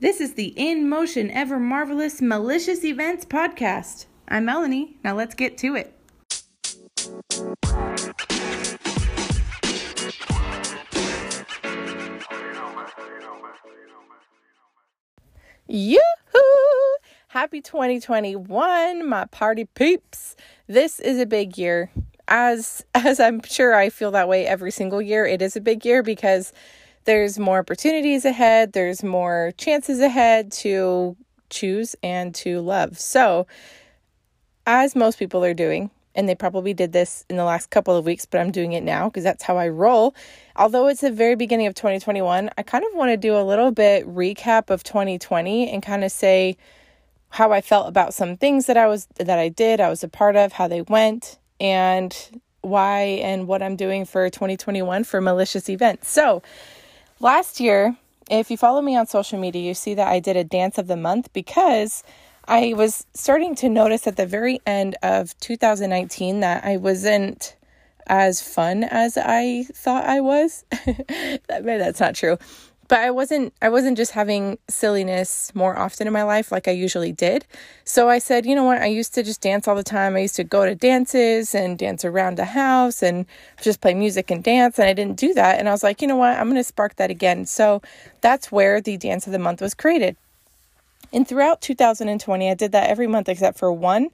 This is the In Motion Ever Marvelous Malicious Events podcast. I'm Melanie. Now let's get to it. Yoo-hoo! Happy 2021, my party peeps. This is a big year. As as I'm sure I feel that way every single year, it is a big year because there's more opportunities ahead, there's more chances ahead to choose and to love. So, as most people are doing, and they probably did this in the last couple of weeks, but I'm doing it now because that's how I roll. Although it's the very beginning of 2021, I kind of want to do a little bit recap of 2020 and kind of say how I felt about some things that I was that I did, I was a part of, how they went, and why and what I'm doing for 2021 for malicious events. So, Last year, if you follow me on social media, you see that I did a dance of the month because I was starting to notice at the very end of 2019 that I wasn't as fun as I thought I was. Maybe that's not true but I wasn't I wasn't just having silliness more often in my life like I usually did. So I said, you know what? I used to just dance all the time. I used to go to dances and dance around the house and just play music and dance and I didn't do that and I was like, you know what? I'm going to spark that again. So that's where the dance of the month was created. And throughout 2020, I did that every month except for one.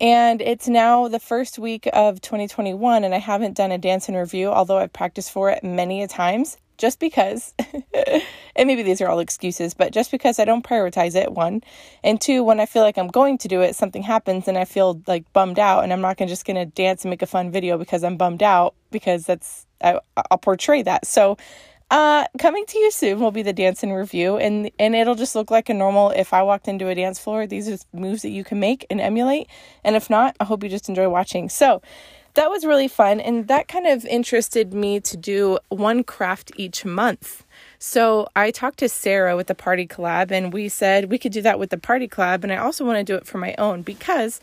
And it's now the first week of 2021, and I haven't done a dance in review, although I've practiced for it many a times just because, and maybe these are all excuses, but just because I don't prioritize it, one. And two, when I feel like I'm going to do it, something happens and I feel like bummed out, and I'm not gonna, just to dance and make a fun video because I'm bummed out, because that's, I, I'll portray that. So, uh, coming to you soon will be the dance and review, and and it'll just look like a normal. If I walked into a dance floor, these are moves that you can make and emulate. And if not, I hope you just enjoy watching. So, that was really fun. And that kind of interested me to do one craft each month. So I talked to Sarah with the Party Collab, and we said we could do that with the Party Collab. And I also want to do it for my own because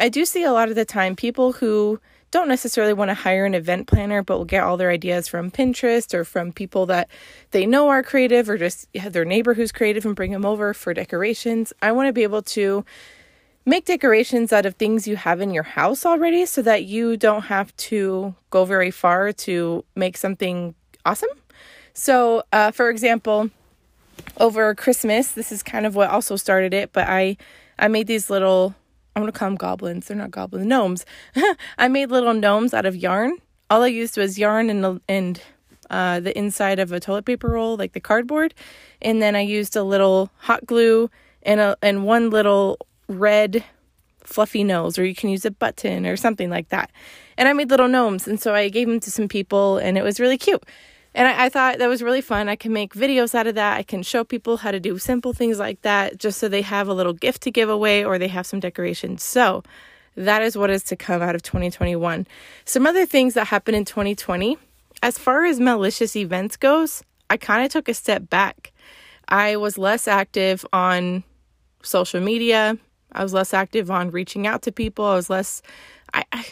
I do see a lot of the time people who don't necessarily want to hire an event planner, but will get all their ideas from Pinterest or from people that they know are creative or just their neighbor who's creative and bring them over for decorations. I want to be able to make decorations out of things you have in your house already so that you don't have to go very far to make something awesome. So, uh, for example, over Christmas, this is kind of what also started it, but I I made these little I'm gonna call them goblins. They're not goblins, gnomes. I made little gnomes out of yarn. All I used was yarn and and uh, the inside of a toilet paper roll, like the cardboard, and then I used a little hot glue and a and one little red fluffy nose, or you can use a button or something like that. And I made little gnomes, and so I gave them to some people, and it was really cute. And I, I, thought that was really fun. I can make videos out of that. I can show people how to do simple things like that just so they have a little gift to give away or they have some decorations. So that is what is to come out of 2021. Some other things that happened in 2020, as far as malicious events goes, I kind of took a step back. I was less active on social media. I was less active on reaching out to people. I was less, I, I,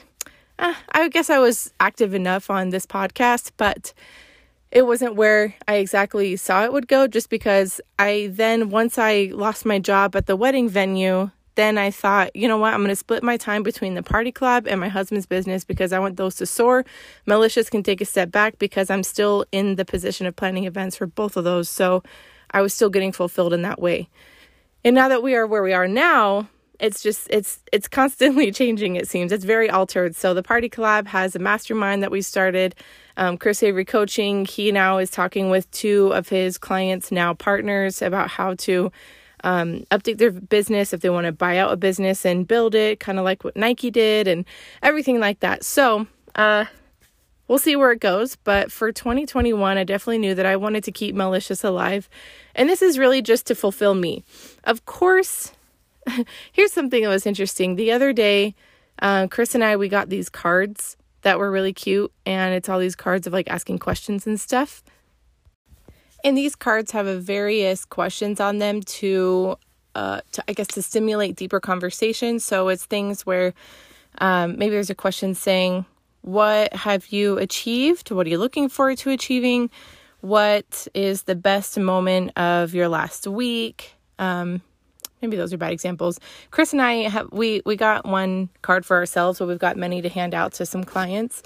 uh, I guess I was active enough on this podcast, but it wasn't where I exactly saw it would go just because I then, once I lost my job at the wedding venue, then I thought, you know what, I'm going to split my time between the party collab and my husband's business because I want those to soar. Malicious can take a step back because I'm still in the position of planning events for both of those. So I was still getting fulfilled in that way. And now that we are where we are now, it's just it's it's constantly changing it seems. It's very altered. So the party collab has a mastermind that we started. Um, chris avery coaching he now is talking with two of his clients now partners about how to um, update their business if they want to buy out a business and build it kind of like what nike did and everything like that. So uh, we'll see where it goes but for 2021 i definitely knew that i wanted to keep malicious alive and this is really just to fulfill me of course Here's something that was interesting. The other day, uh, Chris and I, we got these cards that were really cute, and it's all these cards of like asking questions and stuff. And these cards have a various questions on them to, uh, to I guess, to stimulate deeper conversation. So it's things where um, maybe there's a question saying, "What have you achieved? What are you looking forward to achieving?" what is the best moment of your last week? Um, maybe those are bad examples. Chris and I have we we got one card for ourselves, but we've got many to hand out to some clients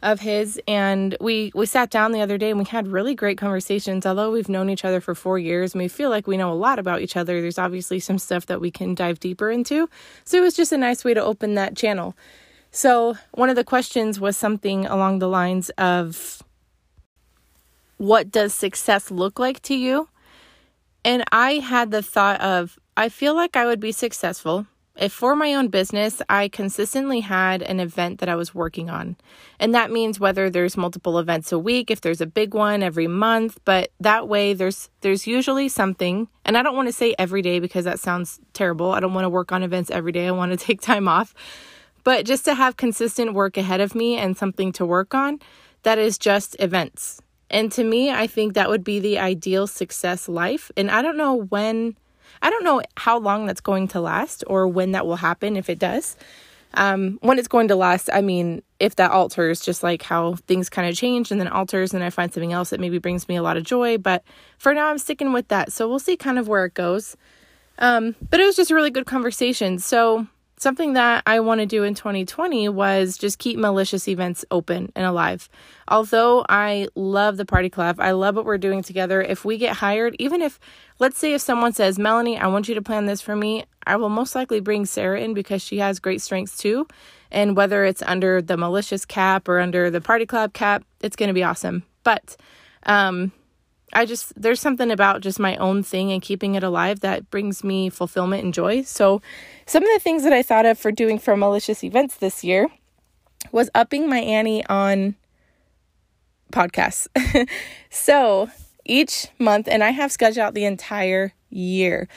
of his and we we sat down the other day and we had really great conversations although we've known each other for 4 years and we feel like we know a lot about each other there's obviously some stuff that we can dive deeper into so it was just a nice way to open that channel so one of the questions was something along the lines of what does success look like to you and i had the thought of i feel like i would be successful if for my own business, I consistently had an event that I was working on. And that means whether there's multiple events a week, if there's a big one every month, but that way there's there's usually something. And I don't want to say every day because that sounds terrible. I don't want to work on events every day. I want to take time off. But just to have consistent work ahead of me and something to work on, that is just events. And to me, I think that would be the ideal success life. And I don't know when I don't know how long that's going to last or when that will happen if it does. Um, when it's going to last, I mean, if that alters, just like how things kind of change and then alters, and I find something else that maybe brings me a lot of joy. But for now, I'm sticking with that. So we'll see kind of where it goes. Um, but it was just a really good conversation. So something that I want to do in 2020 was just keep malicious events open and alive. Although I love the party collab, I love what we're doing together. If we get hired, even if, let's say, if someone says, Melanie, I want you to plan this for me, I will most likely bring Sarah in because she has great strengths too. And whether it's under the malicious cap or under the party collab cap, it's going to be awesome. But, um, I just, there's something about just my own thing and keeping it alive that brings me fulfillment and joy. So, some of the things that I thought of for doing for malicious events this year was upping my ante on podcasts. so, each month, and I have scheduled out the entire year.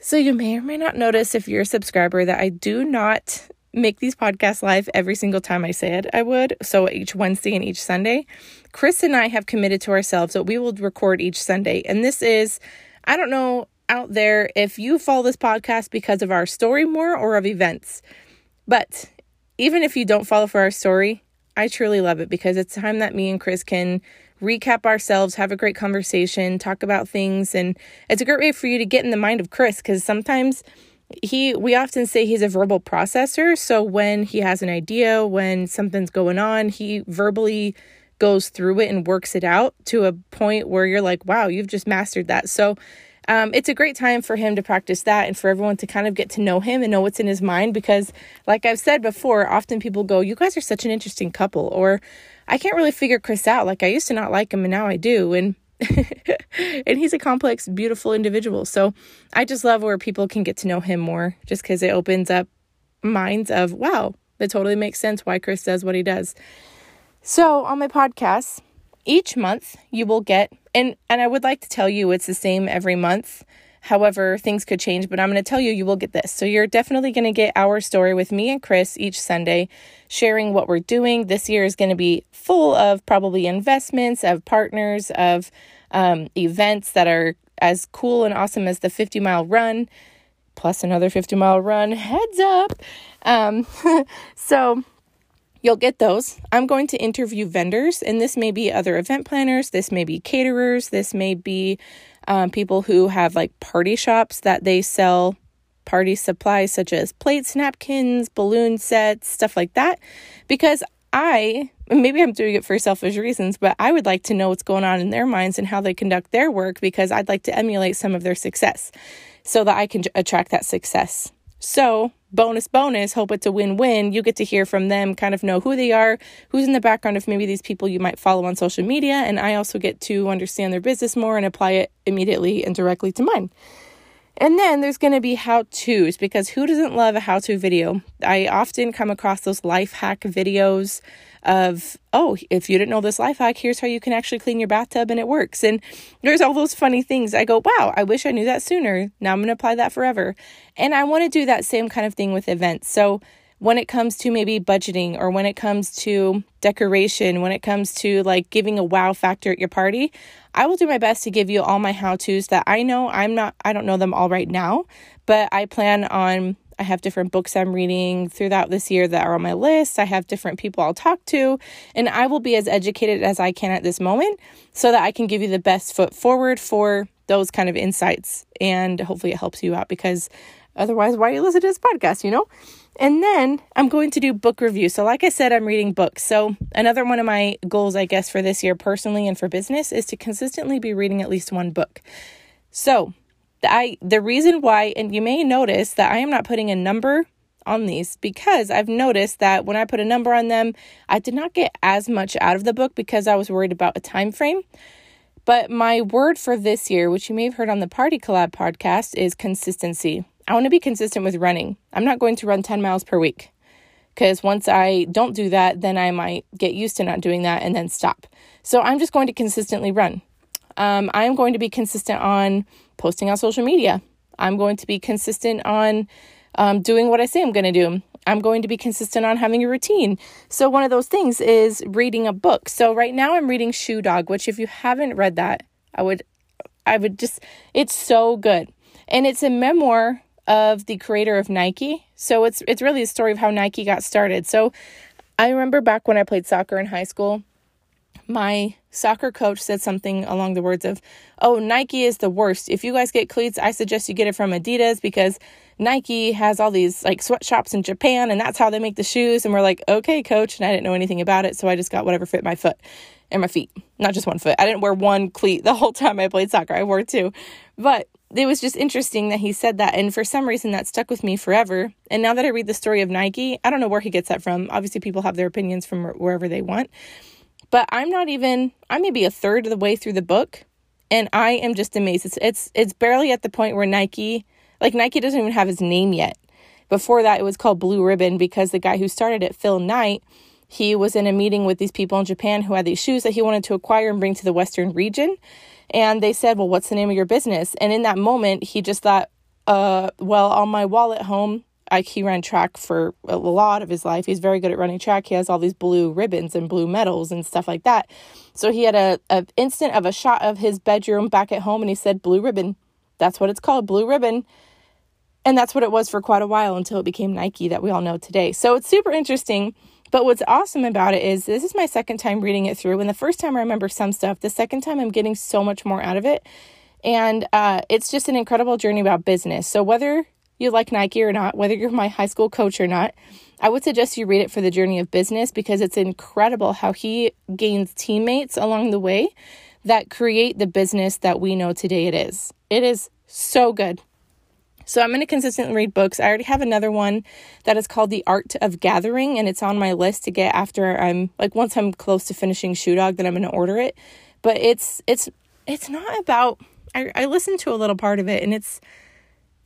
So, you may or may not notice if you're a subscriber that I do not make these podcasts live every single time I said I would. So each Wednesday and each Sunday. Chris and I have committed to ourselves that we will record each Sunday. And this is, I don't know out there if you follow this podcast because of our story more or of events. But even if you don't follow for our story, I truly love it because it's time that me and Chris can recap ourselves, have a great conversation, talk about things. And it's a great way for you to get in the mind of Chris because sometimes he we often say he's a verbal processor. So when he has an idea when something's going on he verbally goes through it and works it out to a point where you're like wow you've just mastered that. So um, it's a great time for him to practice that and for everyone to kind of get to know him and know what's in his mind because like i've said before often people go you guys are such an interesting couple or i can't really figure chris out. Like i used to not like him and now i do. And and he's a complex, beautiful individual. So I just love where people can get to know him more just because it opens up minds of, wow, that totally makes sense why Chris does what he does. So on my podcast, each month you will get, and, and I would like to tell you it's the same every month. However, things could change, but I'm going to tell you, you will get this. So, you're definitely going to get our story with me and Chris each Sunday, sharing what we're doing. This year is going to be full of probably investments, of partners, of um, events that are as cool and awesome as the 50 mile run, plus another 50 mile run. Heads up. Um, so, You'll get those. I'm going to interview vendors, and this may be other event planners, this may be caterers, this may be um, people who have like party shops that they sell party supplies such as plates, napkins, balloon sets, stuff like that. Because I, maybe I'm doing it for selfish reasons, but I would like to know what's going on in their minds and how they conduct their work because I'd like to emulate some of their success so that I can attract that success. So, bonus, bonus, hope it's a win win. You get to hear from them, kind of know who they are, who's in the background of maybe these people you might follow on social media. And I also get to understand their business more and apply it immediately and directly to mine. And then there's going to be how to's because who doesn't love a how to video? I often come across those life hack videos of, oh, if you didn't know this life hack, here's how you can actually clean your bathtub and it works. And there's all those funny things. I go, wow, I wish I knew that sooner. Now I'm going to apply that forever. And I want to do that same kind of thing with events. So when it comes to maybe budgeting or when it comes to decoration, when it comes to like giving a wow factor at your party, I will do my best to give you all my how to's that I know I'm not, I don't know them all right now, but I plan on I have different books I'm reading throughout this year that are on my list. I have different people I'll talk to, and I will be as educated as I can at this moment so that I can give you the best foot forward for those kind of insights. And hopefully it helps you out because otherwise, why you listen to this podcast, you know? And then I'm going to do book review. So, like I said, I'm reading books. So, another one of my goals, I guess, for this year, personally and for business, is to consistently be reading at least one book. So, I the reason why, and you may notice that I am not putting a number on these because I've noticed that when I put a number on them, I did not get as much out of the book because I was worried about a time frame. But my word for this year, which you may have heard on the Party Collab podcast, is consistency. I want to be consistent with running. I'm not going to run 10 miles per week because once I don't do that, then I might get used to not doing that and then stop. So I'm just going to consistently run. Um, I am going to be consistent on posting on social media. I'm going to be consistent on um, doing what I say I'm going to do. I'm going to be consistent on having a routine. So, one of those things is reading a book. So, right now I'm reading Shoe Dog, which, if you haven't read that, I would, I would just, it's so good. And it's a memoir of the creator of Nike. So it's it's really a story of how Nike got started. So I remember back when I played soccer in high school, my soccer coach said something along the words of, "Oh, Nike is the worst. If you guys get cleats, I suggest you get it from Adidas because Nike has all these like sweatshops in Japan and that's how they make the shoes." And we're like, "Okay, coach." And I didn't know anything about it, so I just got whatever fit my foot and my feet. Not just one foot. I didn't wear one cleat the whole time I played soccer. I wore two. But it was just interesting that he said that. And for some reason, that stuck with me forever. And now that I read the story of Nike, I don't know where he gets that from. Obviously, people have their opinions from wherever they want. But I'm not even, I may be a third of the way through the book. And I am just amazed. It's, it's, it's barely at the point where Nike, like Nike doesn't even have his name yet. Before that, it was called Blue Ribbon because the guy who started it, Phil Knight, he was in a meeting with these people in Japan who had these shoes that he wanted to acquire and bring to the Western region. And they said, Well, what's the name of your business? And in that moment, he just thought, uh, Well, on my wall at home, I, he ran track for a lot of his life. He's very good at running track. He has all these blue ribbons and blue medals and stuff like that. So he had a, a instant of a shot of his bedroom back at home and he said, Blue ribbon. That's what it's called, blue ribbon. And that's what it was for quite a while until it became Nike that we all know today. So it's super interesting but what's awesome about it is this is my second time reading it through. And the first time I remember some stuff, the second time I'm getting so much more out of it. And uh, it's just an incredible journey about business. So whether you like Nike or not, whether you're my high school coach or not, I would suggest you read it for the journey of business because it's incredible how he gains teammates along the way that create the business that we know today it is. It is so good. So I'm going to consistently read books. I already have another one that is called The Art of Gathering, and it's on my list to get after I'm like once I'm close to finishing Shoe Dog, then I'm going to order it. But it's it's it's not about. I, I listened to a little part of it, and it's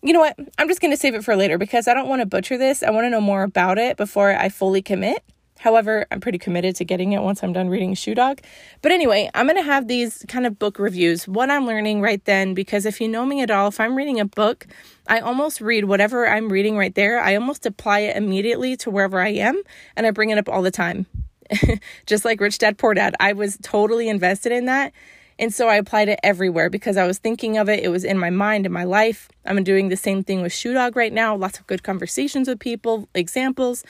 you know what? I'm just going to save it for later because I don't want to butcher this. I want to know more about it before I fully commit. However, I'm pretty committed to getting it once I'm done reading Shoe Dog. But anyway, I'm going to have these kind of book reviews, what I'm learning right then, because if you know me at all, if I'm reading a book, I almost read whatever I'm reading right there. I almost apply it immediately to wherever I am, and I bring it up all the time. Just like Rich Dad Poor Dad, I was totally invested in that. And so I applied it everywhere because I was thinking of it. It was in my mind, in my life. I'm doing the same thing with Shoe Dog right now. Lots of good conversations with people, examples.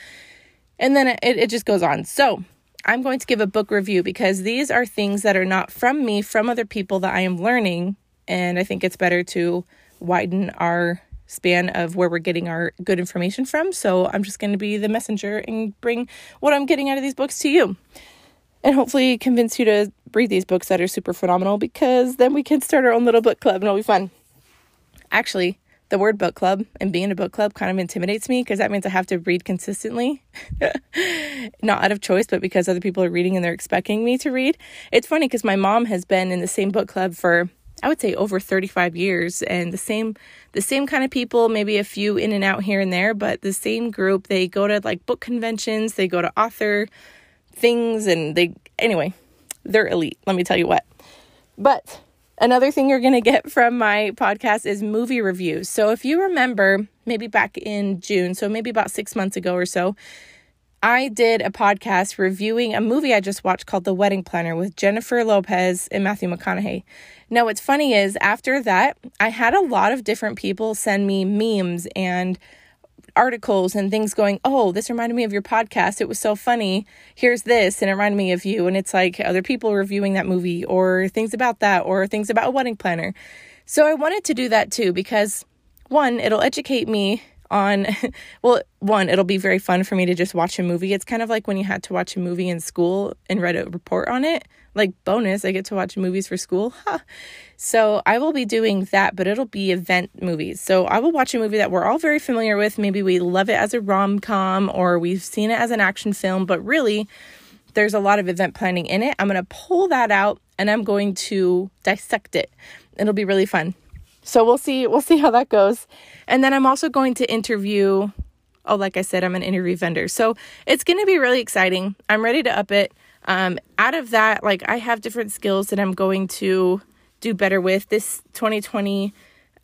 And then it, it just goes on. So I'm going to give a book review because these are things that are not from me, from other people that I am learning. And I think it's better to widen our span of where we're getting our good information from. So I'm just going to be the messenger and bring what I'm getting out of these books to you. And hopefully convince you to read these books that are super phenomenal because then we can start our own little book club and it'll be fun. Actually, the word book club and being in a book club kind of intimidates me because that means I have to read consistently. Not out of choice, but because other people are reading and they're expecting me to read. It's funny because my mom has been in the same book club for I would say over 35 years and the same the same kind of people, maybe a few in and out here and there, but the same group. They go to like book conventions, they go to author things and they anyway, they're elite, let me tell you what. But Another thing you're going to get from my podcast is movie reviews. So, if you remember, maybe back in June, so maybe about six months ago or so, I did a podcast reviewing a movie I just watched called The Wedding Planner with Jennifer Lopez and Matthew McConaughey. Now, what's funny is after that, I had a lot of different people send me memes and articles and things going, oh, this reminded me of your podcast. It was so funny. Here's this, and it reminded me of you. And it's like other people reviewing that movie or things about that or things about a wedding planner. So I wanted to do that too because one, it'll educate me on well one it'll be very fun for me to just watch a movie. It's kind of like when you had to watch a movie in school and write a report on it. Like bonus i get to watch movies for school. Huh. so i will be doing that but it'll be event movies. So i will watch a movie that we're all very familiar with. Maybe we love it as a rom-com or we've seen it as an action film but really there's a lot of event planning in it. I'm going to pull that out and i'm going to dissect it. It'll be really fun so we'll see we'll see how that goes. And then I'm also going to interview oh like I said I'm an interview vendor. So it's going to be really exciting. I'm ready to up it. Um, out of that like I have different skills that I'm going to do better with. This 2020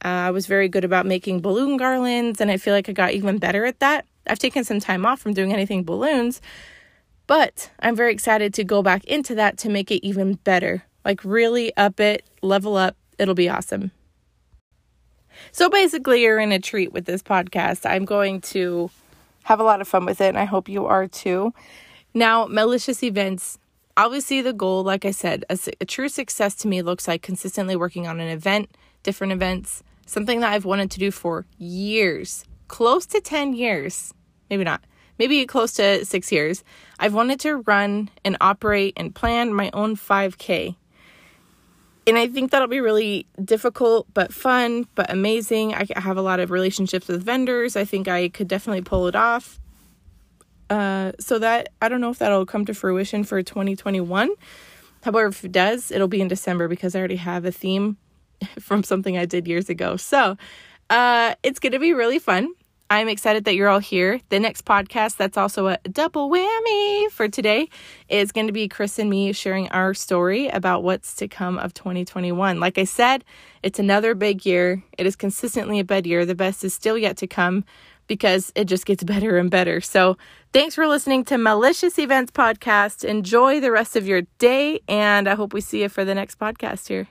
uh, I was very good about making balloon garlands and I feel like I got even better at that. I've taken some time off from doing anything balloons, but I'm very excited to go back into that to make it even better. Like really up it, level up. It'll be awesome. So basically, you're in a treat with this podcast. I'm going to have a lot of fun with it, and I hope you are too. Now, malicious events. Obviously, the goal, like I said, a, a true success to me looks like consistently working on an event, different events, something that I've wanted to do for years, close to 10 years, maybe not, maybe close to six years. I've wanted to run and operate and plan my own 5K and I think that'll be really difficult but fun but amazing. I have a lot of relationships with vendors. I think I could definitely pull it off. Uh, so that I don't know if that'll come to fruition for 2021. However, if it does, it'll be in December because I already have a theme from something I did years ago. So uh, it's going to be really fun. I'm excited that you're all here. The next podcast, that's also a double whammy for today, is going to be Chris and me sharing our story about what's to come of 2021. Like I said, it's another big year. It is consistently a bad year. The best is still yet to come because it just gets better and better. So, thanks for listening to Malicious Events Podcast. Enjoy the rest of your day, and I hope we see you for the next podcast here.